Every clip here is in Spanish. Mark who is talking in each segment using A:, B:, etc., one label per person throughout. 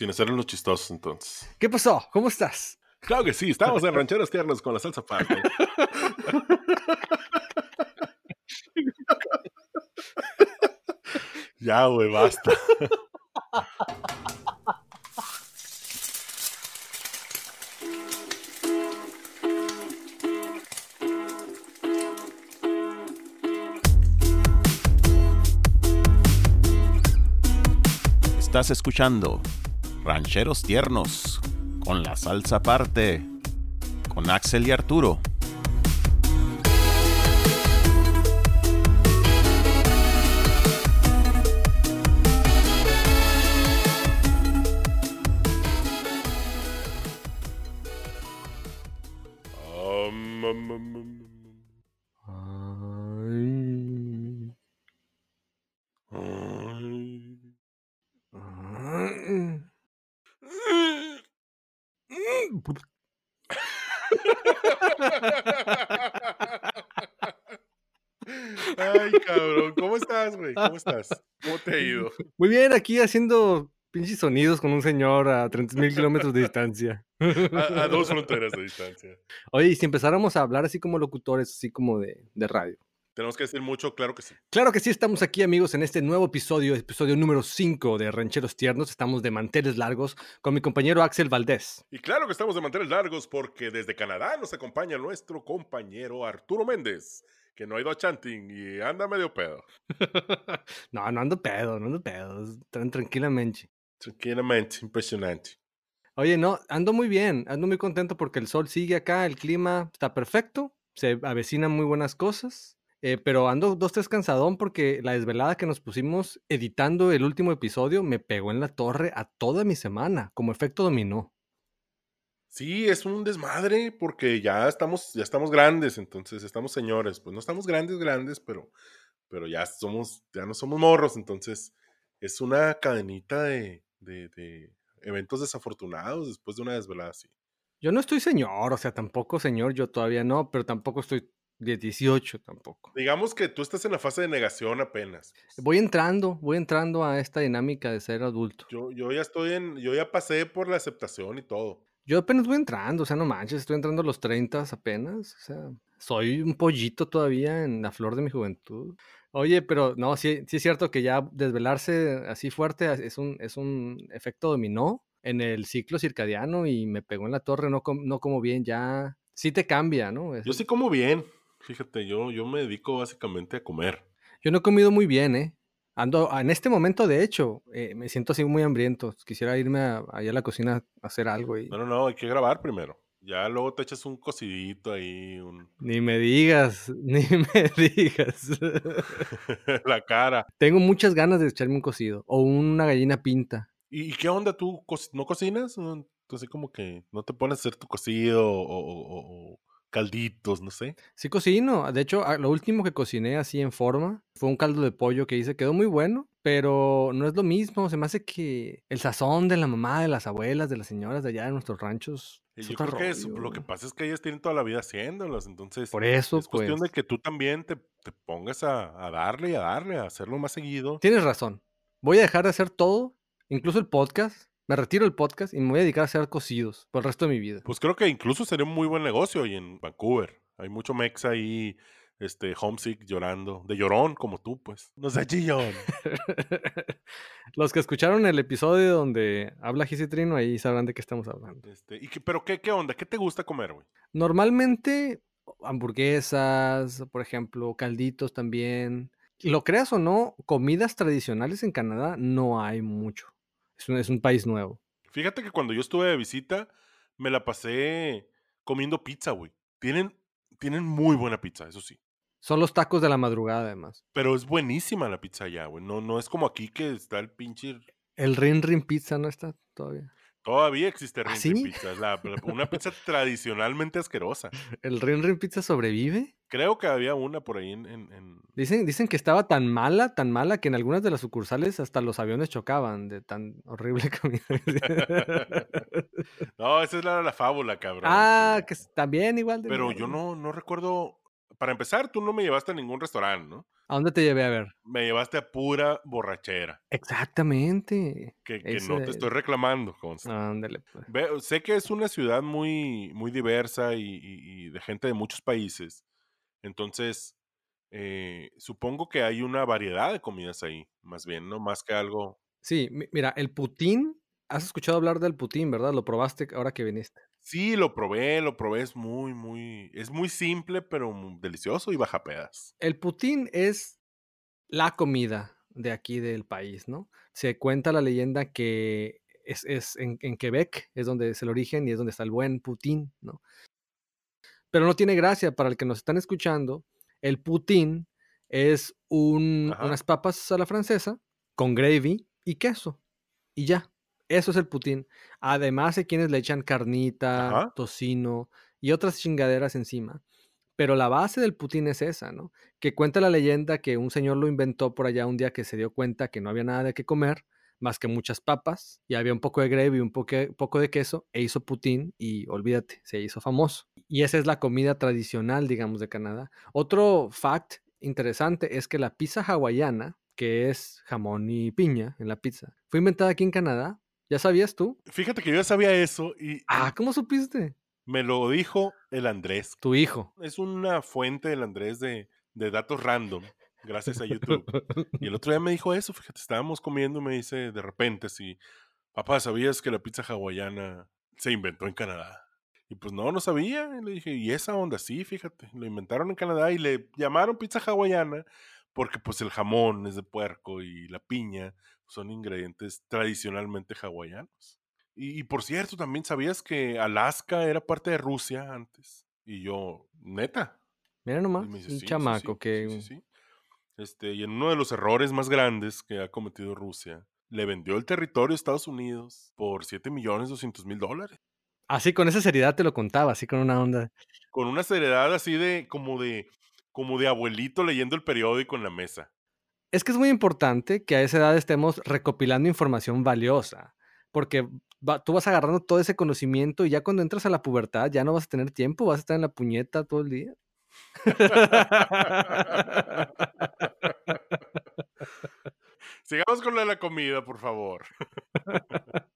A: Sin hacerlo los chistosos, entonces.
B: ¿Qué pasó? ¿Cómo estás?
A: Claro que sí, estamos en Rancheros Tiernos con la salsa parte. ya, güey, basta.
C: Estás escuchando Rancheros Tiernos con la salsa aparte con Axel y Arturo.
A: Ay, cabrón, ¿cómo estás, güey? ¿Cómo estás? ¿Cómo te ha ido?
B: Muy bien, aquí haciendo pinches sonidos con un señor a 30 mil kilómetros de distancia.
A: A, a dos fronteras de distancia.
B: Oye, y si empezáramos a hablar así como locutores, así como de, de radio.
A: Tenemos que decir mucho, claro que sí.
B: Claro que sí, estamos aquí amigos en este nuevo episodio, episodio número 5 de Rancheros Tiernos. Estamos de manteles largos con mi compañero Axel Valdés.
A: Y claro que estamos de manteles largos porque desde Canadá nos acompaña nuestro compañero Arturo Méndez, que no ha ido a Chanting y anda medio pedo.
B: no, no ando pedo, no ando pedo, tranquilamente.
A: Tranquilamente, impresionante.
B: Oye, no, ando muy bien, ando muy contento porque el sol sigue acá, el clima está perfecto, se avecinan muy buenas cosas. Eh, pero ando dos, tres cansadón porque la desvelada que nos pusimos editando el último episodio me pegó en la torre a toda mi semana, como efecto dominó.
A: Sí, es un desmadre porque ya estamos, ya estamos grandes, entonces estamos señores. Pues no estamos grandes, grandes, pero, pero ya somos, ya no somos morros, entonces es una cadenita de, de, de eventos desafortunados después de una desvelada así.
B: Yo no estoy señor, o sea, tampoco señor, yo todavía no, pero tampoco estoy de 18 tampoco.
A: Digamos que tú estás en la fase de negación apenas.
B: Voy entrando, voy entrando a esta dinámica de ser adulto.
A: Yo, yo ya estoy en, yo ya pasé por la aceptación y todo.
B: Yo apenas voy entrando, o sea, no manches, estoy entrando a los 30 apenas, o sea, soy un pollito todavía en la flor de mi juventud. Oye, pero no, sí, sí es cierto que ya desvelarse así fuerte es un, es un efecto dominó en el ciclo circadiano y me pegó en la torre, no, com no como bien, ya sí te cambia, ¿no?
A: Yo sí como bien, Fíjate, yo, yo me dedico básicamente a comer.
B: Yo no he comido muy bien, ¿eh? Ando, en este momento, de hecho, eh, me siento así muy hambriento. Quisiera irme a, allá a la cocina a hacer algo. Y...
A: No, no, no, hay que grabar primero. Ya luego te echas un cocidito ahí. Un...
B: Ni me digas, ni me digas.
A: la cara.
B: Tengo muchas ganas de echarme un cocido o una gallina pinta.
A: ¿Y, qué onda? ¿Tú no cocinas? Así como que no te pones a hacer tu cocido o, o, o calditos, no sé.
B: Sí cocino. De hecho, lo último que cociné así en forma fue un caldo de pollo que hice. Quedó muy bueno, pero no es lo mismo. Se me hace que el sazón de la mamá, de las abuelas, de las señoras de allá de nuestros ranchos.
A: Yo creo que lo que pasa es que ellas tienen toda la vida haciéndolas, entonces
B: Por eso,
A: es cuestión
B: pues.
A: de que tú también te, te pongas a, a, darle y a darle, a hacerlo más seguido.
B: Tienes razón. Voy a dejar de hacer todo, incluso el podcast, me retiro del podcast y me voy a dedicar a hacer cocidos por el resto de mi vida.
A: Pues creo que incluso sería un muy buen negocio y en Vancouver. Hay mucho mex ahí, este, homesick llorando, de llorón como tú, pues. No sé, chillón.
B: Los que escucharon el episodio donde habla Gisitrino, ahí sabrán de qué estamos hablando.
A: Este, ¿y qué, pero qué, qué onda? ¿Qué te gusta comer, güey?
B: Normalmente hamburguesas, por ejemplo, calditos también. Lo creas o no, comidas tradicionales en Canadá no hay mucho. Es un, es un, país nuevo.
A: Fíjate que cuando yo estuve de visita, me la pasé comiendo pizza, güey. Tienen, tienen muy buena pizza, eso sí.
B: Son los tacos de la madrugada, además.
A: Pero es buenísima la pizza allá, güey. No, no es como aquí que está el pinche.
B: El Rin Rin Pizza no está todavía.
A: Todavía existe Rin
B: ¿Ah, sí?
A: Rin Pizza. Es la, una pizza tradicionalmente asquerosa.
B: ¿El Rin Rin Pizza sobrevive?
A: Creo que había una por ahí en, en, en,
B: Dicen, dicen que estaba tan mala, tan mala, que en algunas de las sucursales hasta los aviones chocaban de tan horrible comida.
A: no, esa es la, la fábula, cabrón.
B: Ah, que también igual. De
A: Pero yo no, no recuerdo para empezar, tú no me llevaste a ningún restaurante, ¿no?
B: ¿A dónde te llevé a ver?
A: Me llevaste a pura borrachera.
B: Exactamente.
A: Que, que no te estoy reclamando, consta.
B: Ándale, pues.
A: Sé que es una ciudad muy, muy diversa y, y- y de gente de muchos países. Entonces, eh, supongo que hay una variedad de comidas ahí, más bien, ¿no? Más que algo.
B: Sí, mi- mira, el Putin, has escuchado hablar del Putin, ¿verdad? Lo probaste ahora que viniste.
A: Sí, lo probé, lo probé, es muy, muy. Es muy simple, pero muy delicioso y baja pedas.
B: El Putin es la comida de aquí del país, ¿no? Se cuenta la leyenda que es, es en, en Quebec, es donde es el origen y es donde está el buen Putin, ¿no? Pero no tiene gracia para el que nos están escuchando. El Putin es un- unas papas a la francesa con gravy y queso. Y ya. Eso es el Putin. Además, hay quienes le echan carnita,
A: Ajá.
B: tocino y otras chingaderas encima. Pero la base del Putin es esa, ¿no? Que cuenta la leyenda que un señor lo inventó por allá un día que se dio cuenta que no había nada de qué comer, más que muchas papas, y había un poco de gravy y un poco de queso, e hizo Putin y olvídate, se hizo famoso. Y esa es la comida tradicional, digamos, de Canadá. Otro fact interesante es que la pizza hawaiana, que es jamón y piña en la pizza, fue inventada aquí en Canadá. ¿Ya sabías tú?
A: Fíjate que yo ya sabía eso y
B: Ah, ¿cómo supiste?
A: me lo dijo el Andrés.
B: Tu hijo.
A: Es una fuente del Andrés de, de datos random, gracias a YouTube. Y el otro día me dijo eso, fíjate, estábamos comiendo y me dice de repente, sí, papá, ¿sabías que la pizza hawaiana se inventó en Canadá? Y pues no, no sabía. Y le dije, ¿y esa onda? Sí, fíjate, lo inventaron en Canadá y le llamaron pizza hawaiana porque pues el jamón es de puerco y la piña son ingredientes tradicionalmente hawaianos. Y, y por cierto, también sabías que Alaska era parte de Rusia antes. Y yo, neta,
B: Mira nomás,
A: dice,
B: un
A: "Sí,
B: chamaco
A: sí,
B: que...
A: sí". Este, y en uno de los errores más grandes que ha cometido Rusia, le vendió el territorio a Estados Unidos por 7 millones 200 mil dólares.
B: Así con esa seriedad te lo contaba, así con una onda.
A: Con una seriedad así de, como de, como de abuelito leyendo el periódico en la mesa.
B: Es que es muy importante que a esa edad estemos recopilando información valiosa, porque va- tú vas agarrando todo ese conocimiento y ya cuando entras a la pubertad ya no vas a tener tiempo, vas a estar en la puñeta todo el día.
A: Sigamos con lo de la comida, por favor.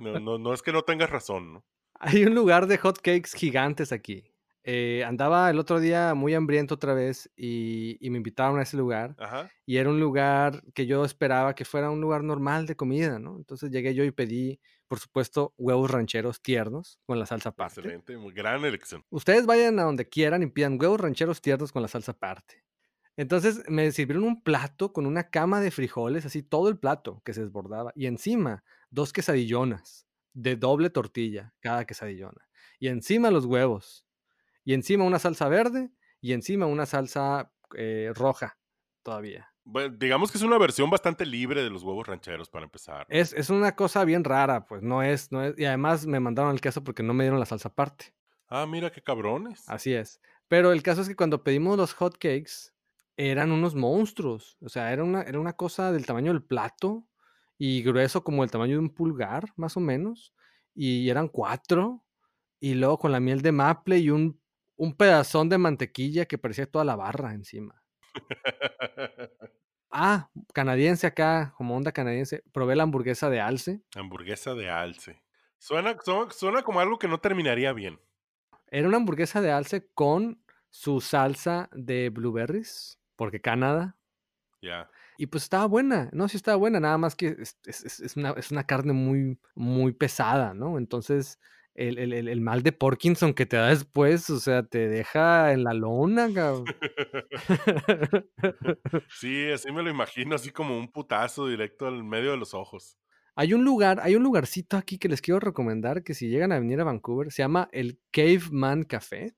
A: No, no, no es que no tengas razón, ¿no?
B: Hay un lugar de hot cakes gigantes aquí. Eh, andaba el otro día muy hambriento otra vez y, y me invitaron a ese lugar.
A: Ajá.
B: y era un lugar que yo esperaba que fuera un lugar normal de comida, ¿no? Entonces llegué yo y pedí, por supuesto, huevos rancheros tiernos con la salsa aparte.
A: Excelente, muy gran elección.
B: Ustedes vayan a donde quieran y pidan huevos rancheros tiernos con la salsa aparte. Entonces me sirvieron un plato con una cama de frijoles, así todo el plato que se desbordaba. Y encima, dos quesadillonas de doble tortilla, cada quesadillona. Y encima los huevos. Y encima una salsa verde. Y encima una salsa eh, roja todavía.
A: Bueno, digamos que es una versión bastante libre de los huevos rancheros para empezar.
B: Es, es una cosa bien rara, pues no es, no es. Y además me mandaron el queso porque no me dieron la salsa aparte.
A: Ah, mira qué cabrones.
B: Así es. Pero el caso es que cuando pedimos los hot cakes, eran unos monstruos. O sea, era una, era una cosa del tamaño del plato y grueso como el tamaño de un pulgar, más o menos. Y eran cuatro. Y luego con la miel de maple y un, un pedazón de mantequilla que parecía toda la barra encima. Ah, canadiense acá, como onda canadiense. Probé la hamburguesa de alce.
A: Hamburguesa de alce. Suena, suena, suena como algo que no terminaría bien.
B: Era una hamburguesa de alce con su salsa de blueberries, porque Canadá.
A: Ya.
B: Y pues estaba buena, no, sí estaba buena, nada más que es, es- es- una, es una carne muy, muy pesada, ¿no? Entonces, el, el- el- el mal de Parkinson que te da después, o sea, te deja en la lona, cabrón.
A: Sí, así me lo imagino, así como un putazo directo al medio de los ojos.
B: Hay un lugar, hay un lugarcito aquí que les quiero recomendar que si llegan a venir a Vancouver, se llama el Caveman Café.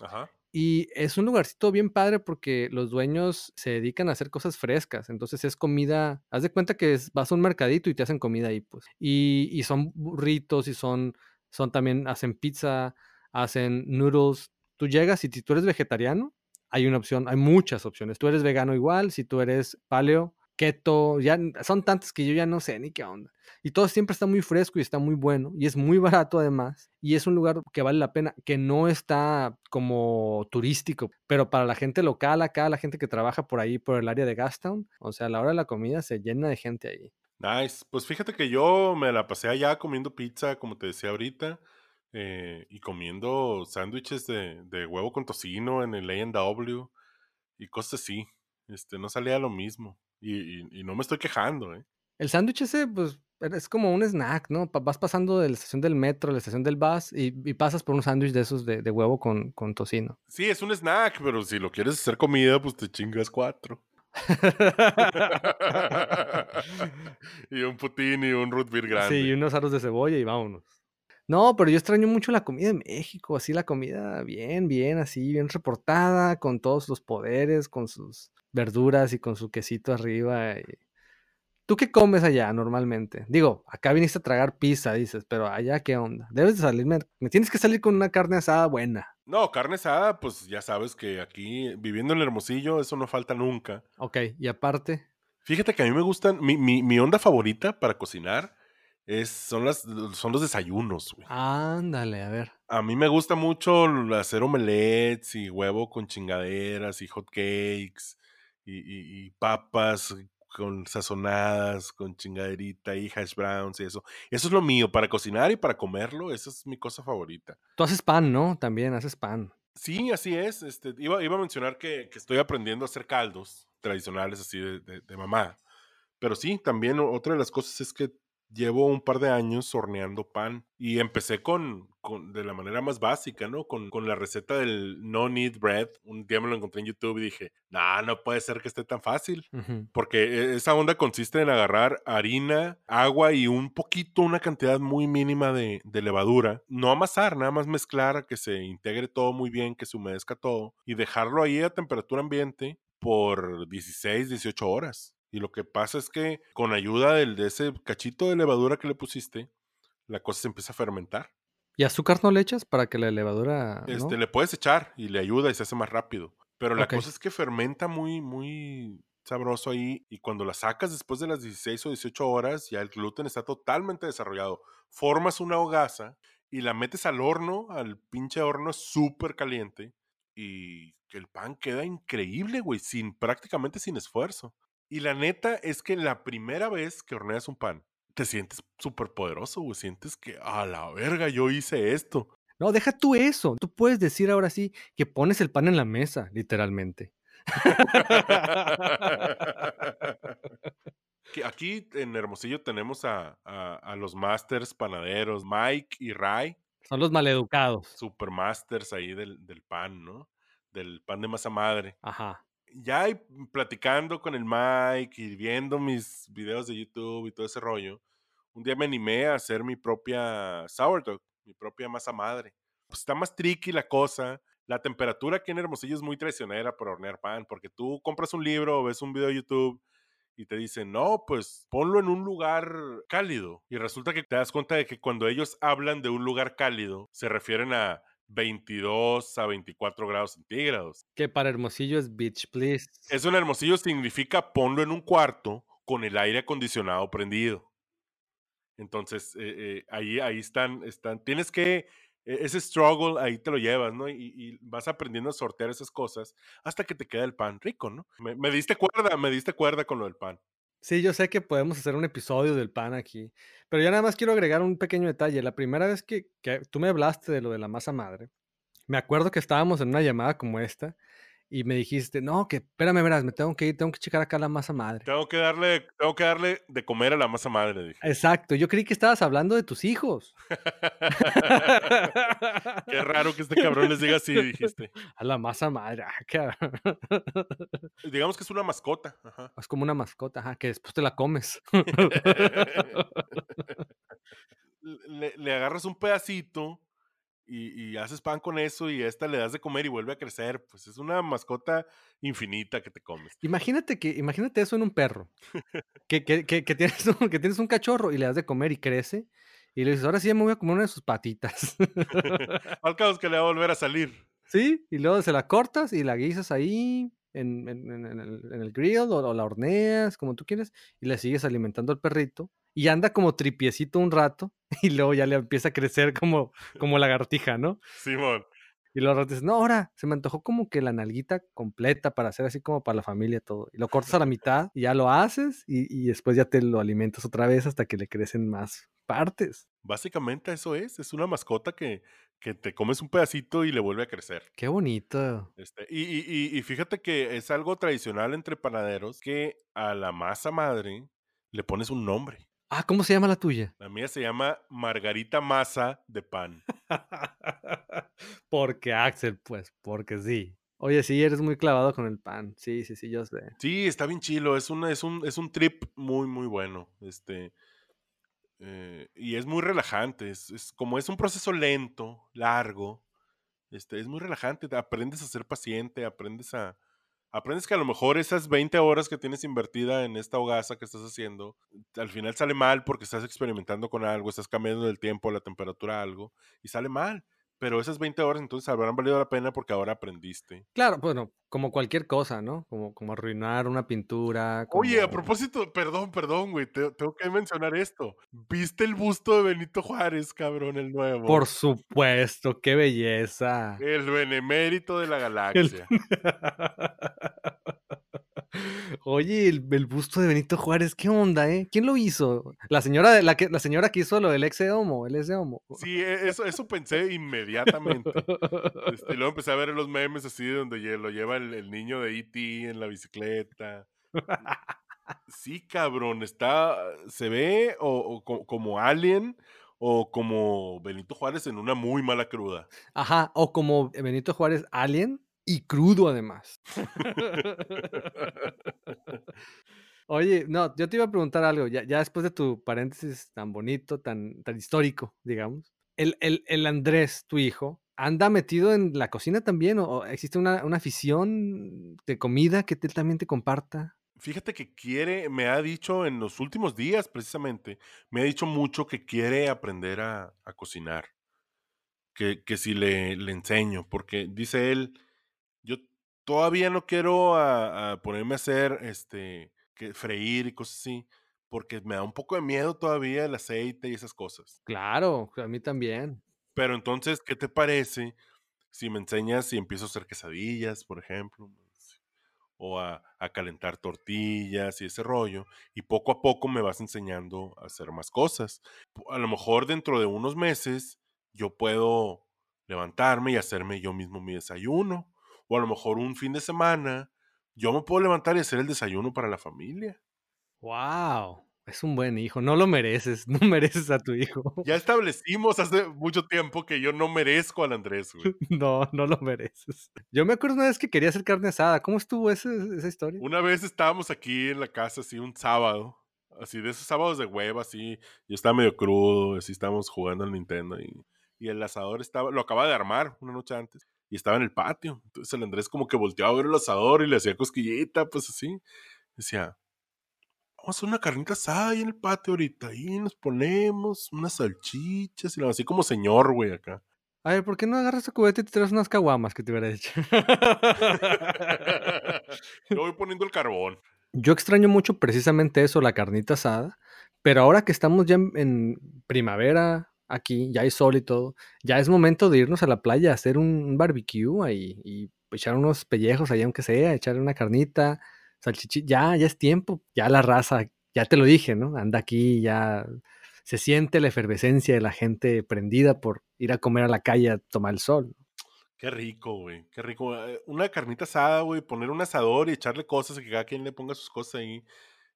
A: Ajá.
B: Y es un lugarcito bien padre porque los dueños se dedican a hacer cosas frescas. Entonces es comida. Haz de cuenta que vas a un mercadito y te hacen comida ahí, pues. Y, y son burritos y son, son también, hacen pizza, hacen noodles. Tú llegas y si tú eres vegetariano, hay una opción, hay muchas opciones. Tú eres vegano igual, si tú eres paleo, keto, ya son tantos que yo ya no sé ni qué onda. Y todo siempre está muy fresco y está muy bueno y es muy barato además y es un lugar que vale la pena, que no está como turístico, pero para la gente local acá, la gente que trabaja por ahí, por el área de Gastown, o sea, a la hora de la comida se llena de gente ahí.
A: Nice. Pues fíjate que yo me la pasé allá comiendo pizza, como te decía ahorita, eh, y comiendo sándwiches de, de, huevo con tocino en el A&W y cosas así. Este, no salía lo mismo. Y, y, no me estoy quejando, ¿eh?
B: El sándwich ese, pues, es como un snack, ¿no? Vas pasando de la estación del metro a la estación del bus y, y pasas por un sándwich de esos de, de huevo con, con, tocino.
A: Sí, es un snack, pero si lo quieres hacer comida, pues te chingas cuatro. y un putín y un root beer grande.
B: Sí, y unos aros de cebolla y vámonos. No, pero yo extraño mucho la comida de México, así la comida bien, bien, así, bien reportada, con todos los poderes, con sus verduras y con su quesito arriba. Y... ¿Tú qué comes allá normalmente? Digo, acá viniste a tragar pizza, dices, pero allá qué onda? Debes de salirme, me tienes que salir con una carne asada buena.
A: No, carne asada, pues ya sabes que aquí, viviendo en Hermosillo, eso no falta nunca.
B: Ok, y aparte.
A: Fíjate que a mí me gustan, mi, mi, mi onda favorita para cocinar es, son, las, son los desayunos, güey.
B: Ándale, a ver.
A: A mí me gusta mucho hacer omelets y huevo con chingaderas y hot cakes y, y, y papas con sazonadas, con chingaderita y hash browns y eso. Eso es lo mío, para cocinar y para comerlo, esa es mi cosa favorita.
B: Tú haces pan, ¿no? También haces pan.
A: Sí, así es. Este, iba, iba a mencionar que, que estoy aprendiendo a hacer caldos tradicionales así de, de, de mamá. Pero sí, también otra de las cosas es que llevo un par de años horneando pan y empecé con, con de la manera más básica, ¿no? Con, con, la receta del no need bread. Un día me lo encontré en YouTube y dije, nah, no puede ser que esté tan fácil. Uh -huh. Porque e, esa onda consiste en agarrar harina, agua y un poquito, una cantidad muy mínima de, de levadura. No amasar, nada más mezclar, que se integre todo muy bien, que se humedezca todo y dejarlo ahí a temperatura ambiente por 16, 18 horas. Y lo que pasa es que con ayuda del, de ese cachito de levadura que le pusiste, la cosa se empieza a fermentar.
B: ¿Y azúcar no le echas para que la levadura...
A: Este,
B: ¿no?
A: Le puedes echar y le ayuda y se hace más rápido. Pero la okay. cosa es que fermenta muy, muy sabroso ahí y cuando la sacas después de las 16 o 18 horas, ya el gluten está totalmente desarrollado. Formas una hogaza y la metes al horno, al pinche horno súper caliente y el pan queda increíble, güey, sin, prácticamente sin esfuerzo. Y la neta es que la primera vez que horneas un pan, te sientes súper poderoso, güey. Sientes que, a la verga, yo hice esto.
B: No, deja tú eso. Tú puedes decir ahora sí que pones el pan en la mesa, literalmente.
A: Aquí en Hermosillo tenemos a, a, a, los masters panaderos, Mike y Ray.
B: Son los maleducados.
A: Super masters ahí del, del pan, ¿no? Del pan de masa madre.
B: Ajá
A: ya platicando con el Mike y viendo mis videos de YouTube y todo ese rollo, un día me animé a hacer mi propia sourdough, mi propia masa madre. Pues está más tricky la cosa. La temperatura aquí en Hermosillo es muy traicionera para hornear pan, porque tú compras un libro o ves un video de YouTube y te dicen, no, pues ponlo en un lugar cálido. Y resulta que te das cuenta de que cuando ellos hablan de un lugar cálido, se refieren a 22 a 24 grados centígrados.
B: Que para Hermosillo es beach, please.
A: Eso en Hermosillo significa ponlo en un cuarto con el aire acondicionado prendido. Entonces, eh, eh, ahí, ahí están, están, tienes que, eh, ese struggle ahí te lo llevas, ¿no? Y, y, vas aprendiendo a sortear esas cosas hasta que te queda el pan rico, ¿no? Me, me diste cuerda, me diste cuerda con lo del pan.
B: Sí, yo sé que podemos hacer un episodio del pan aquí, pero ya nada más quiero agregar un pequeño detalle. La primera vez que, que, tú me hablaste de lo de la masa madre, me acuerdo que estábamos en una llamada como esta y me dijiste, no, que espérame, verás, me tengo que ir, tengo que checar acá la masa madre.
A: Tengo que darle, tengo que darle de comer a la masa madre, dije.
B: Exacto, yo creí que estabas hablando de tus hijos.
A: Qué raro que este cabrón les diga así, dijiste.
B: A la masa madre, ah,
A: Digamos que es una mascota. Ajá.
B: Es como una mascota, ajá, que después te la comes.
A: le, le agarras un pedacito y, y, haces pan con eso y a esta le das de comer y vuelve a crecer. Pues es una mascota infinita que te comes.
B: Imagínate que, imagínate eso en un perro. que, que, que, que, tienes un, que tienes un cachorro y le das de comer y crece. Y le dices, ahora sí ya me voy a comer una de sus patitas.
A: Al cabo es que le va a volver a salir.
B: Sí, y luego se la cortas y la guisas ahí. en, en- el, en el grill o, o la horneas, como tú quieres, y le sigues alimentando al perrito y anda como tripiecito un rato y luego ya le empieza a crecer como, como lagartija, ¿no?
A: Simón.
B: Y los ratos dicen, no, ahora se me antojó como que la nalguita completa para hacer así como para la familia todo. Y lo cortas a la mitad y ya lo haces y, y después ya te lo alimentas otra vez hasta que le crecen más partes.
A: Básicamente eso es, es una mascota que, que te comes un pedacito y le vuelve a crecer.
B: Qué bonito.
A: Este, y, y- y- y fíjate que es algo tradicional entre panaderos que a la masa madre le pones un nombre.
B: Ah, ¿cómo se llama la tuya?
A: La mía se llama Margarita Masa de Pan.
B: porque Axel, pues, porque sí. Oye, sí, eres muy clavado con el pan. Sí, sí, sí, yo sé.
A: Sí, está bien chilo, es un, es un, es un trip muy, muy bueno. Este, eh, y es muy relajante, es, es como es un proceso lento, largo, este, es muy relajante, te aprendes a ser paciente, aprendes a... Aprendes que a lo mejor esas 20 horas que tienes invertida en esta hogaza que estás haciendo, al final sale mal porque estás experimentando con algo, estás cambiando el tiempo, la temperatura, algo, y sale mal. Pero esas 20 horas entonces habrán valido la pena porque ahora aprendiste.
B: Claro, bueno, como cualquier cosa, ¿no? Como, como arruinar una pintura.
A: Oye, a propósito, perdón, perdón, güey, te- tengo que mencionar esto. ¿Viste el busto de Benito Juárez, cabrón, el nuevo?
B: Por supuesto, qué belleza.
A: El benemérito de la galaxia.
B: Oye, el, el busto de Benito Juárez, ¿qué onda, eh? ¿Quién lo hizo? La señora, de- la, que, la señora que hizo lo del ex de homo, el ex de homo.
A: Sí, e- eso, eso pensé inmediatamente. Este, y luego empecé a ver los memes así donde lo lleva el, el niño de E.T. en la bicicleta. Sí, cabrón, está, se ve o, o co- como Alien o como Benito Juárez en una muy mala cruda.
B: Ajá, o como Benito Juárez Alien y crudo además. Oye, no, yo te iba a preguntar algo, ya, ya después de tu paréntesis tan bonito, tan, tan histórico, digamos. El, el, el Andrés, tu hijo, ¿anda metido en la cocina también? ¿O, o existe una, una afición de comida que él también te comparta?
A: Fíjate que quiere, me ha dicho en los últimos días precisamente, me ha dicho mucho que quiere aprender a, a cocinar. Que, que si le, le enseño, porque dice él, todavía no quiero a, a ponerme a hacer este que freír y cosas así, porque me da un poco de miedo todavía el aceite y esas cosas.
B: Claro, a mí también.
A: Pero entonces, ¿qué te parece si me enseñas si empiezo a hacer quesadillas, por ejemplo? O a, a calentar tortillas y ese rollo. Y poco a poco me vas enseñando a hacer más cosas. A lo mejor dentro de unos meses yo puedo levantarme y hacerme yo mismo mi desayuno. O a lo mejor un fin de semana yo me puedo levantar y hacer el desayuno para la familia.
B: ¡Wow! Es un buen hijo, no lo mereces, no mereces a tu hijo.
A: Ya establecimos hace mucho tiempo que yo no merezco al Andrés, güey.
B: No, no lo mereces. Yo me acuerdo una vez que quería hacer carne asada. ¿Cómo estuvo ese- esa historia?
A: Una vez estábamos aquí en la casa, así un sábado, así de esos sábados de hueva, así, yo estaba medio crudo, así estábamos jugando al Nintendo y, y el asador estaba, lo acaba de armar una noche antes y estaba en el patio. Entonces el Andrés como que volteaba a ver el asador y le hacía cosquillita, pues así. Decía, vamos a hacer una carnita asada ahí en el patio ahorita, ahí nos ponemos unas salchichas y así como señor, güey, acá.
B: A ver, ¿por qué no agarras tu cubeta y te traes unas caguamas que te hubiera hecho?
A: Yo voy poniendo el carbón.
B: Yo extraño mucho precisamente eso, la carnita asada, pero ahora que estamos ya en, en primavera, aquí, ya hay sol y todo, ya es momento de irnos a la playa a hacer un, barbecue ahí y echar unos pellejos ahí aunque sea, echar una carnita, salchichi, ya, ya es tiempo, ya la raza, ya te lo dije, ¿no? Anda aquí, ya se siente la efervescencia de la gente prendida por ir a comer a la calle a tomar el sol.
A: Qué rico, güey. Qué rico. Eh, Una carnita asada, güey. Poner un asador y echarle cosas que cada quien le ponga sus cosas ahí.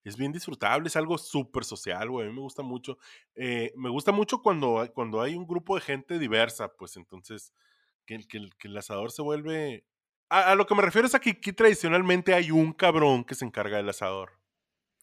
A: Es bien disfrutable. Es algo súper social, güey. A mí me gusta mucho. Eh, me gusta mucho cuando, hay- cuando hay un grupo de gente diversa, pues entonces que, el- que, que el asador se vuelve... A, a lo que me refiero es a que aquí tradicionalmente hay un cabrón que se encarga del asador.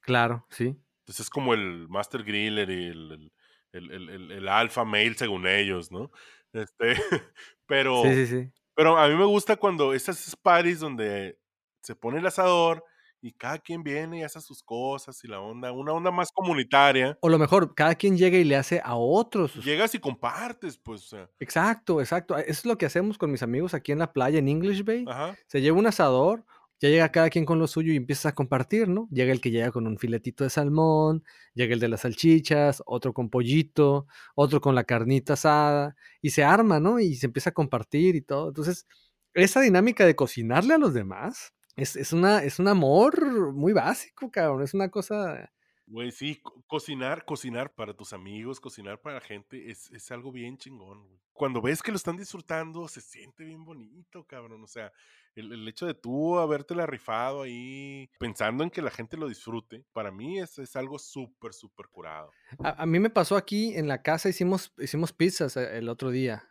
B: Claro, sí.
A: Entonces es como el Master Griller y el, el, el, el- alpha male según ellos, ¿no? Este, pero...
B: Sí, sí, sí.
A: Pero a mí me gusta cuando esas parties donde se pone el asador y cada quien viene y hace sus cosas y la onda, una onda más comunitaria.
B: O lo mejor, cada quien llega y le hace a otros.
A: Llegas y compartes, pues, o sea,
B: Exacto, exacto. Eso es lo que hacemos con mis amigos aquí en la playa en English Bay.
A: ajá.
B: Se lleva un asador, ya llega cada quien con lo suyo y empiezas a compartir, ¿no? Llega el que llega con un filetito de salmón, llega el de las salchichas, otro con pollito, otro con la carnita asada, y se arma, ¿no? Y se empieza a compartir y todo. Entonces, esa dinámica de cocinarle a los demás es, es, una, es un amor muy básico, cabrón. Es una cosa
A: Güey, sí, co- cocinar, cocinar para tus amigos, cocinar para la gente es, es algo bien chingón, güey. Cuando ves que lo están disfrutando, se siente bien bonito, cabrón. O sea, el, el hecho de tú habértela rifado ahí, pensando en que la gente lo disfrute, para mí es, es algo súper, súper curado.
B: A, a mí me pasó aquí en la casa, hicimos, hicimos pizzas eh, el otro día.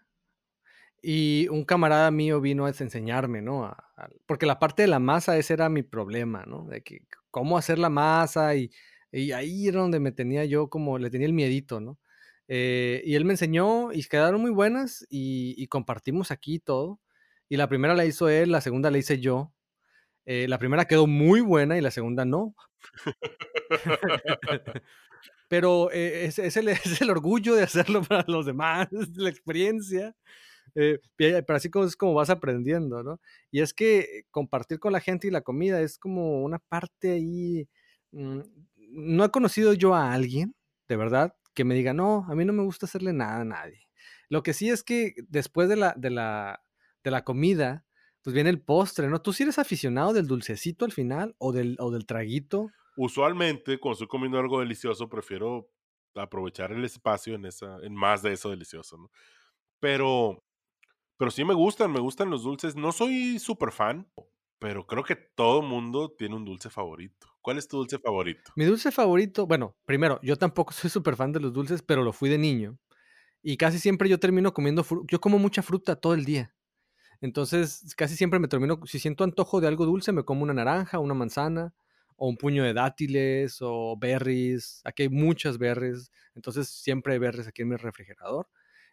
B: Y un camarada mío vino a enseñarme, ¿no? A- a- porque la parte de la masa, ese era mi problema, ¿no? De que cómo hacer la masa y, y ahí era donde me tenía yo como, le tenía el miedito, ¿no? Eh, y él me enseñó y quedaron muy buenas y, y compartimos aquí todo. Y la primera la hizo él, la segunda la hice yo. Eh, la primera quedó muy buena y la segunda no. Pero eh, es, es el, es el orgullo de hacerlo para los demás, la experiencia. Eh, pe- pero así como es como vas aprendiendo, ¿no? Y es que compartir con la gente y la comida es como una parte ahí. mm, no he conocido yo a alguien, de verdad, que me diga, no, a mí no me gusta hacerle nada a nadie. Lo que sí es que después de la, de la, de la comida, pues viene el postre, ¿no? ¿Tú sí eres aficionado del dulcecito al final o del, o del traguito?
A: Usualmente, cuando estoy comiendo algo delicioso, prefiero aprovechar el espacio en, esa, en más de eso delicioso, ¿no? Pero, pero sí me gustan, me gustan los dulces. No soy súper fan, pero creo que todo mundo tiene un dulce favorito. ¿Cuál es tu dulce favorito?
B: Mi dulce favorito, bueno, primero, yo tampoco soy súper fan de los dulces, pero lo fui de niño. Y casi siempre yo termino comiendo, yo como mucha fruta todo el día. Entonces, casi siempre me termino, si siento antojo de algo dulce, me como una naranja, una manzana, o un puño de dátiles, o berries. Aquí hay muchas berries, entonces siempre hay berries aquí en mi refrigerador.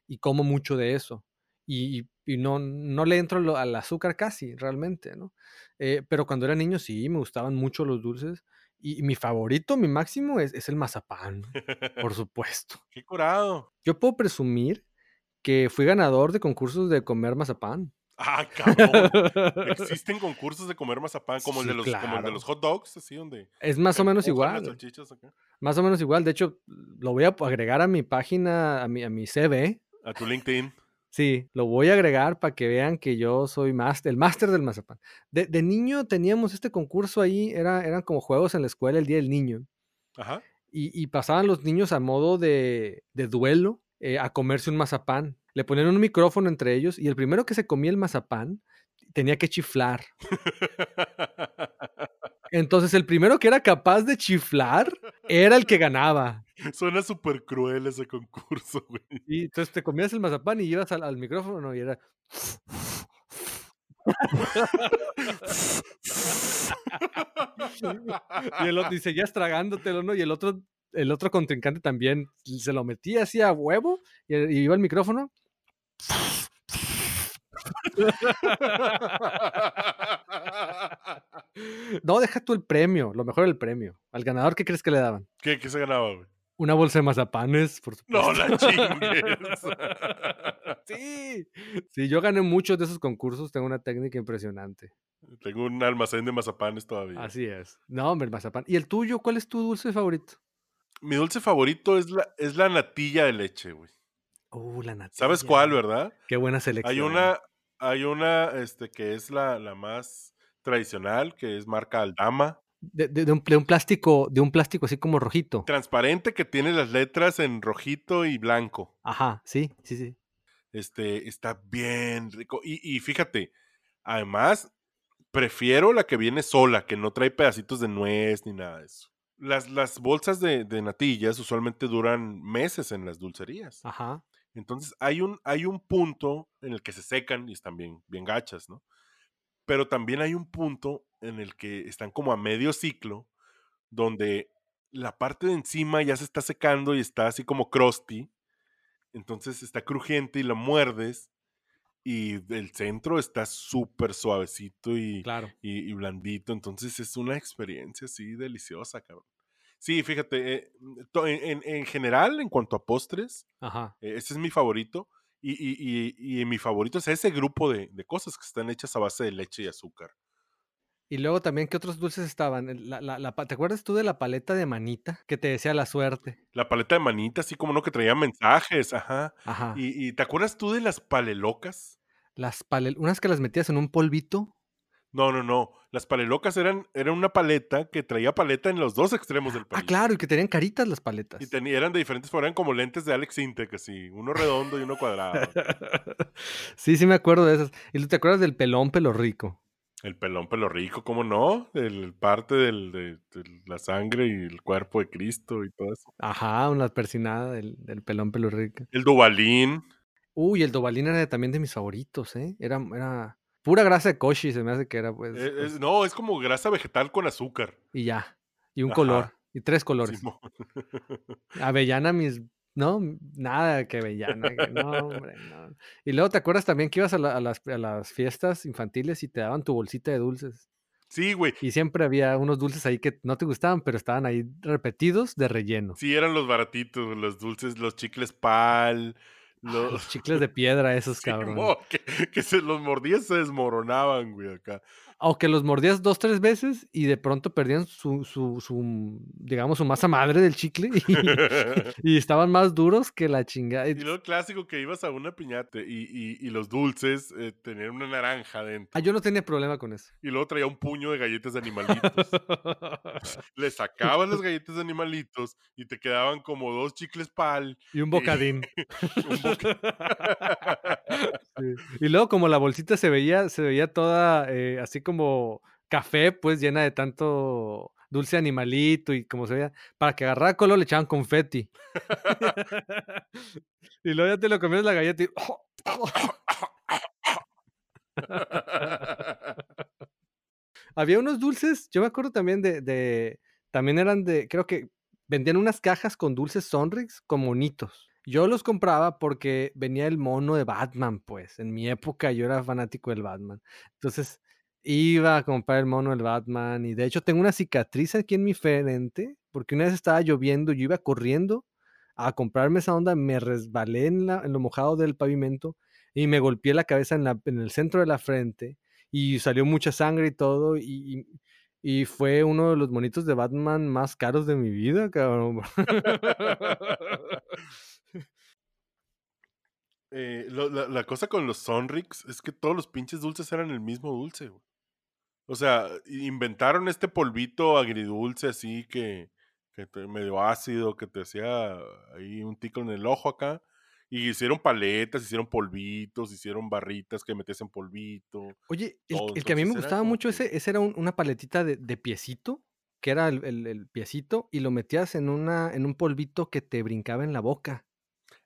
B: Y como mucho de eso. Y, no, no le entro lo- al azúcar casi, realmente, ¿no? Eh, pero cuando era niño sí, me gustaban mucho los dulces. Y, y mi favorito, mi máximo, es, es el mazapán, por supuesto.
A: ¡Qué curado!
B: Yo puedo presumir que fui ganador de concursos de comer mazapán.
A: ¡Ah, cabrón! Existen concursos de comer mazapán como, el, de los, como el de los hot dogs, así donde...
B: Es más o menos
A: las
B: igual.
A: acá.
B: Más o menos igual. De hecho, lo voy a agregar a mi página, a mi, a mi CV.
A: A tu LinkedIn.
B: Sí, lo voy a agregar para que vean que yo soy máster, el máster del mazapán. De, de niño teníamos este concurso ahí, era, eran como juegos en la escuela el Día del Niño.
A: Ajá.
B: Y, y pasaban los niños a modo de, de duelo eh, a comerse un mazapán. Le ponían un micrófono entre ellos y el primero que se comía el mazapán tenía que chiflar. Entonces el primero que era capaz de chiflar era el que ganaba.
A: Suena súper cruel ese concurso, güey.
B: Y entonces te comías el mazapán y ibas al, al micrófono y era... Y el otro, y seguías tragándotelo, ¿no? Y el otro, el otro contrincante también se lo metía así a huevo y, y iba al micrófono. No, deja tú el premio, lo mejor el premio. Al ganador, ¿qué crees que le daban?
A: ¿Qué, ¿Qué se ganaba, güey?
B: Una bolsa de mazapanes, por supuesto.
A: No la chingues.
B: sí, sí, yo gané muchos de esos concursos, tengo una técnica impresionante.
A: Tengo un almacén de mazapanes todavía.
B: Así es. No, hombre, el mazapán. ¿Y el tuyo? ¿Cuál es tu dulce favorito?
A: Mi dulce favorito es la, es la natilla de leche, güey.
B: Uh, la natilla.
A: ¿Sabes cuál, verdad?
B: Qué buena selección.
A: Hay una, hay una, este, que es la, la más tradicional, que es marca Aldama.
B: De, de- de un, de un plástico, de un plástico así como rojito.
A: Transparente que tiene las letras en rojito y blanco.
B: Ajá, sí, sí, sí.
A: Este, está bien rico. Y, y fíjate, además, prefiero la que viene sola, que no trae pedacitos de nuez ni nada de eso. Las, las bolsas de, de natillas usualmente duran meses en las dulcerías.
B: Ajá.
A: Entonces hay un, hay un punto en el que se secan y están bien, bien gachas, ¿no? Pero también hay un punto en el que están como a medio ciclo, donde la parte de encima ya se está secando y está así como crusty, entonces está crujiente y la muerdes y el centro está súper suavecito y,
B: Claro.
A: y, y blandito, entonces es una experiencia así deliciosa, cabrón. Sí, fíjate, eh, en- en general, en cuanto a postres,
B: Ajá.
A: eh, ese es mi favorito. Y, y- y- y mi favorito es ese grupo de, de cosas que están hechas a base de leche y azúcar.
B: Y luego también, ¿qué otros dulces estaban? La- la- ¿Te acuerdas tú de la paleta de manita que te decía la suerte?
A: La paleta de manita, así como no, que traía mensajes, ajá.
B: Ajá.
A: ¿Y, y te acuerdas tú de las palelocas?
B: Las pale- unas que las metías en un polvito.
A: No, no, no. Las palelocas eran, eran una paleta que traía paleta en los dos extremos del
B: Ah,
A: palito.
B: claro, y que tenían caritas las paletas.
A: Y teni- eran de diferentes formas, eran como lentes de Alex Intec, así, uno redondo y uno cuadrado.
B: sí, sí me acuerdo de esas. ¿Y te acuerdas del pelón pelo rico?
A: El pelón pelo rico, ¿cómo no? El parte del, de, de la sangre y el cuerpo de Cristo y todo eso.
B: Ajá, una persinada del, del pelón pelo rico.
A: El Dubalín.
B: Uy, el Dobalín era también de mis favoritos, ¿eh? Era, era pura grasa de koshi, se me hace que era, pues.
A: Eh,
B: pues,
A: es- no, es como grasa vegetal con azúcar.
B: y ya. Y un
A: Ajá.
B: color. Y tres colores.
A: Simón.
B: Avellana, mis. No, nada que avellana. que- no, hombre, no. Y luego te acuerdas también que ibas a, la- a las, a las fiestas infantiles y te daban tu bolsita de dulces.
A: Sí, güey.
B: Y siempre había unos dulces ahí que no te gustaban, pero estaban ahí repetidos de relleno.
A: Sí, eran los baratitos, los dulces, los chicles pal, los...
B: Los chicles de piedra, esos cabrones.
A: Simón, que, que se los mordías se desmoronaban, güey, acá.
B: O que los mordías dos, tres veces y de pronto perdían su, su, su digamos, su masa madre del chicle y, y estaban más duros que la chingada.
A: Y luego clásico que ibas a una piñata y, y- y los dulces eh, tenían una naranja dentro.
B: Ah, yo no tenía problema con eso.
A: Y luego traía un puño de galletas de animalitos. Le sacabas las galletas de animalitos y te quedaban como dos chicles pal.
B: y un bocadín.
A: un boca-
B: Sí. Y luego como la bolsita se veía, se veía toda eh, así como café, pues llena de tanto dulce animalito y como se veía, para que agarrara color le echaban confeti. y luego ya te lo comías la galleta y... Había unos dulces, yo me acuerdo también de, de- también eran de, creo que vendían unas cajas con dulces Sonrix con monitos. Yo los compraba porque venía el mono de Batman, pues. En mi época yo era fanático del Batman. Entonces iba a comprar el mono del Batman y de hecho tengo una cicatriz aquí en mi frente porque una vez estaba lloviendo, yo iba corriendo a comprarme esa onda, me resbalé en, la- lo mojado del pavimento y me golpeé la cabeza en, el centro de la frente y salió mucha sangre y todo y, fue uno de los monitos de Batman más caros de mi vida, cabrón.
A: Eh, la, la cosa con los Sonrix es que todos los pinches dulces eran el mismo dulce, güey. O sea, inventaron este polvito agridulce así que, que te- medio ácido, que te hacía ahí un tico en el ojo acá. Y hicieron paletas, hicieron polvitos, hicieron barritas que metías en polvito.
B: Oye, el, que a mí me gustaba mucho
A: que-
B: ese, ese era un- una paletita de, de piecito, que era el, el- el piecito, y lo metías en, una, en un polvito que te brincaba en la boca.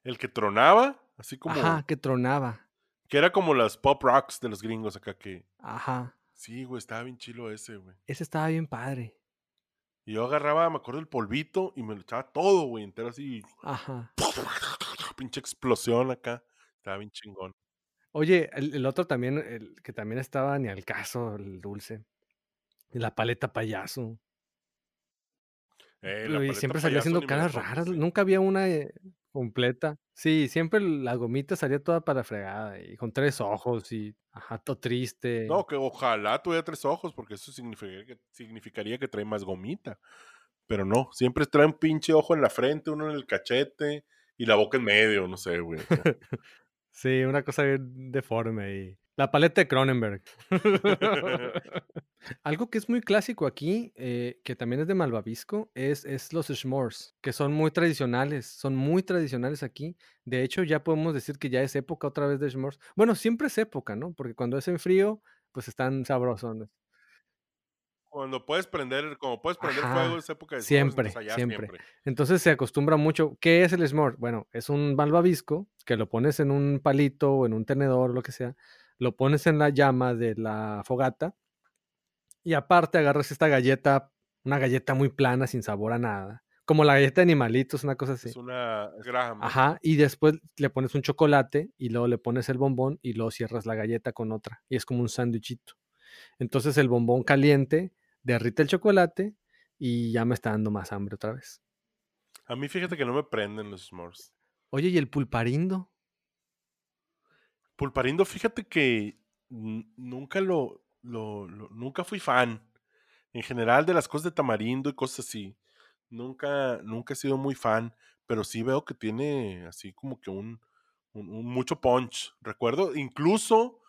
A: El que tronaba, así como...
B: Ajá, que tronaba.
A: Que era como las pop rocks de los gringos acá que...
B: Ajá.
A: Sí, güey, estaba bien chilo ese, güey.
B: Ese estaba bien padre.
A: Y yo agarraba, me acuerdo, el polvito y me lo echaba todo, güey, entero así.
B: Ajá.
A: Pinche explosión acá. Estaba bien chingón.
B: Oye, el, el otro también, el que también estaba ni al caso, el dulce. La paleta payaso.
A: Eh, la
B: y
A: paleta
B: siempre salía haciendo caras raras. Nunca había una eh, completa. Sí, siempre la gomita salía toda para fregada y con tres ojos y ajá, todo triste.
A: No, que ojalá tuviera tres ojos, porque eso significaría que, significaría que trae más gomita. Pero no, siempre trae un pinche ojo en la frente, uno en el cachete y la boca en medio, no sé, güey.
B: Sí, una cosa bien deforme y la paleta de Cronenberg. Algo que es muy clásico aquí, eh, que también es de Malvavisco, es, es los s'mores, que son muy tradicionales, son muy tradicionales aquí. De hecho, ya podemos decir que ya es época otra vez de s'mores. Bueno, siempre es época, ¿no? Porque cuando es en frío, pues están sabrosones.
A: Cuando puedes prender, como puedes prender
B: Ajá,
A: fuego, es época de s'mores,
B: siempre,
A: entonces allá
B: siempre. Entonces se acostumbra mucho. ¿Qué es el s'more? Bueno, es un malvavisco que lo pones en un palito o en un tenedor o lo que sea, lo pones en la llama de la fogata y aparte agarras esta galleta, una galleta muy plana sin sabor a nada, como la galleta de animalitos, una cosa así.
A: Es una graham.
B: Ajá, y después le pones un chocolate y luego le pones el bombón y luego cierras la galleta con otra y es como un sándwichito. Entonces el bombón caliente derrite el chocolate y ya me está dando más hambre otra vez.
A: A mí fíjate que no me prenden los s'mores.
B: Oye, ¿y el pulparindo?
A: Pulparindo, fíjate que nunca lo, lo, lo- nunca fui fan. En general de las cosas de tamarindo y cosas así. Nunca, nunca he sido muy fan, pero sí veo que tiene así como que un, un- un mucho punch. Recuerdo incluso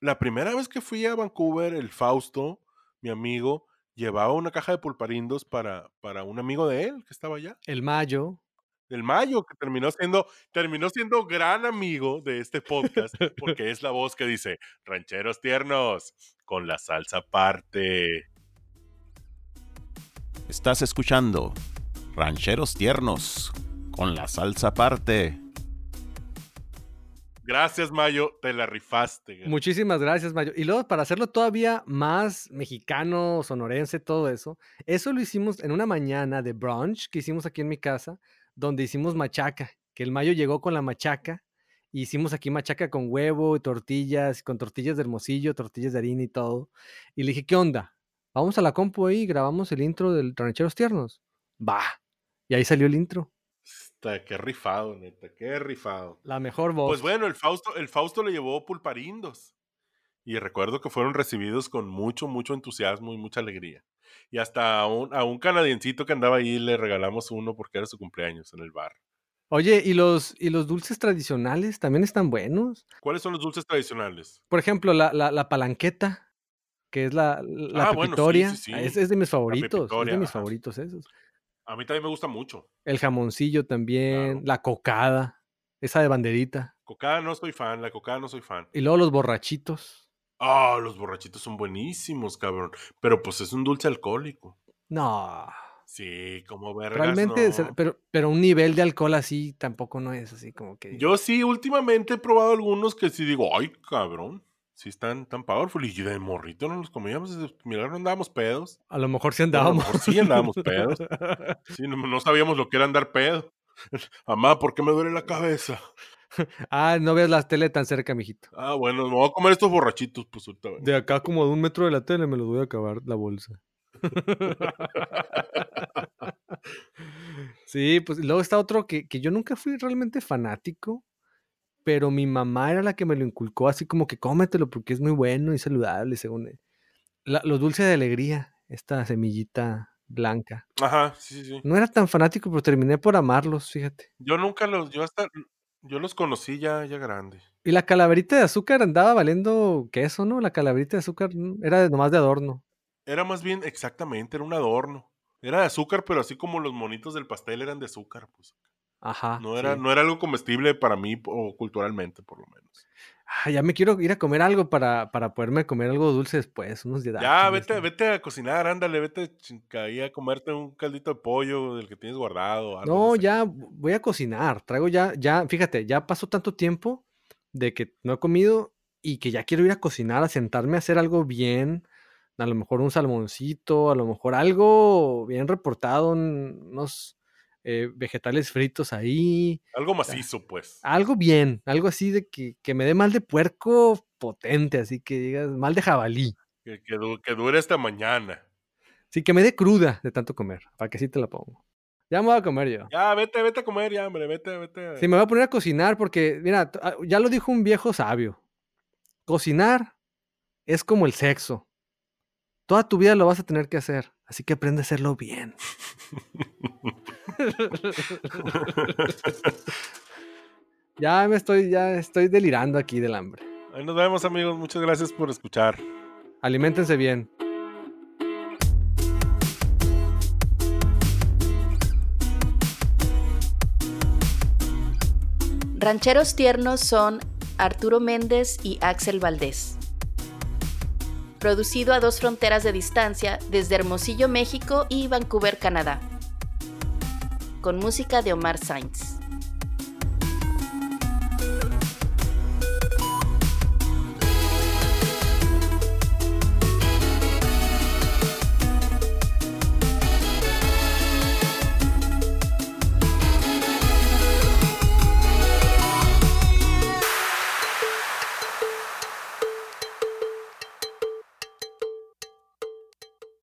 A: la primera vez que fui a Vancouver, el Fausto, mi amigo, llevaba una caja de pulparindos para, para un amigo de él que estaba allá.
B: El mayo.
A: El Mayo, que terminó siendo, terminó siendo gran amigo de este podcast, porque es la voz que dice, rancheros tiernos, con la salsa aparte.
C: Estás escuchando Rancheros Tiernos con la salsa aparte.
A: Gracias, Mayo, te la rifaste.
B: Muchísimas gracias, Mayo. Y luego, para hacerlo todavía más mexicano, sonorense, todo eso, eso lo hicimos en una mañana de brunch que hicimos aquí en mi casa, donde hicimos machaca, que el Mayo llegó con la machaca, y hicimos aquí machaca con huevo y tortillas, con tortillas de hermosillo, tortillas de harina y todo. Y le dije, ¿qué onda? Vamos a la compu ahí y grabamos el intro del Rancheros Tiernos. Va. Y ahí salió el intro.
A: Está, qué rifado, neta, qué rifado.
B: La mejor voz.
A: Pues bueno, el Fausto, el Fausto le llevó pulparindos. Y recuerdo que fueron recibidos con mucho, mucho entusiasmo y mucha alegría. Y hasta a un, a un canadiencito que andaba ahí le regalamos uno porque era su cumpleaños en el bar.
B: Oye, ¿y los, ¿y los dulces tradicionales también están buenos?
A: ¿Cuáles son los dulces tradicionales?
B: Por ejemplo, la, la, la palanqueta, que es la, la
A: Ah, bueno, sí,
B: pepitoria.
A: sí, sí.
B: Es, es de mis favoritos. Es de mis
A: ajá.
B: favoritos esos.
A: A mí también me gusta mucho.
B: El jamoncillo también,
A: Claro.
B: la cocada, esa de banderita.
A: Cocada no soy fan, la cocada no soy fan.
B: Y luego los borrachitos.
A: Ah, los borrachitos son buenísimos, cabrón. Pero pues es un dulce alcohólico.
B: No,
A: Sí, como vergas,
B: realmente,
A: no.
B: pero, pero un nivel de alcohol así tampoco no es así como que...
A: Yo sí, últimamente he probado algunos que sí digo, ay, cabrón. Sí están tan powerful. Y de morrito no los comíamos. Milagro no andábamos pedos.
B: A lo mejor sí
A: a lo
B: andábamos.
A: mejor sí andábamos pedos. Sí, no, no sabíamos lo que era andar pedo. Amá, ¿por qué me duele la cabeza?
B: ah, no veas la tele tan cerca, mijito.
A: Ah, bueno, me voy a comer estos borrachitos, pues ahorita.
B: De acá como de un metro de la tele me los voy a acabar la bolsa. sí, pues luego está otro que, que yo nunca fui realmente fanático, pero mi mamá era la que me lo inculcó así como que cómetelo porque es muy bueno y saludable, según él. La- los dulces de alegría, esta semillita blanca.
A: Ajá, sí, sí, sí.
B: No era tan fanático, pero terminé por amarlos, fíjate.
A: Yo nunca los, yo hasta, yo los conocí ya, ya grande.
B: Y la calaverita de azúcar andaba valiendo queso, ¿no? La calaverita de azúcar era nomás de adorno.
A: Era más bien, exactamente, era un adorno. Era de azúcar, pero así como los monitos del pastel eran de azúcar, pues.
B: Ajá.
A: No era,
B: sí.
A: no era algo comestible para mí o culturalmente, por lo menos.
B: Ah, ya me quiero ir a comer algo para, para poderme comer algo dulce después, unos
A: Ya,
B: dátiles,
A: vete, vete a cocinar, ándale, vete ahí a comerte un caldito de pollo del que tienes guardado. algo,
B: No,
A: sé.
B: ya voy a cocinar. Traigo ya, ya, fíjate, ya pasó tanto tiempo de que no he comido y que ya quiero ir a cocinar, a sentarme a hacer algo bien. A lo mejor un salmoncito, a lo mejor algo bien reportado, un- unos eh, vegetales fritos ahí.
A: Algo macizo, pues.
B: Algo bien, algo así de que, que me dé mal de puerco potente, así que digas, mal de jabalí.
A: Que, que du- que dure hasta mañana.
B: Sí, que me dé cruda de tanto comer, para que sí te la pongo. Ya me voy a comer yo.
A: Ya, vete, vete a comer, ya, hombre, vete, vete.
B: Sí, me voy a poner a cocinar porque, mira, ah, ya lo dijo un viejo sabio. Cocinar es como el sexo. Toda tu vida lo vas a tener que hacer, así que aprende a hacerlo bien. Ya me estoy, ya estoy delirando aquí del hambre.
A: Ahí nos vemos, amigos. Muchas gracias por escuchar.
B: Aliméntense bien.
D: Rancheros tiernos son Arturo Méndez y Axel Valdés. Producido a dos fronteras de distancia desde Hermosillo, México y Vancouver, Canadá. Con música de Omar Sainz.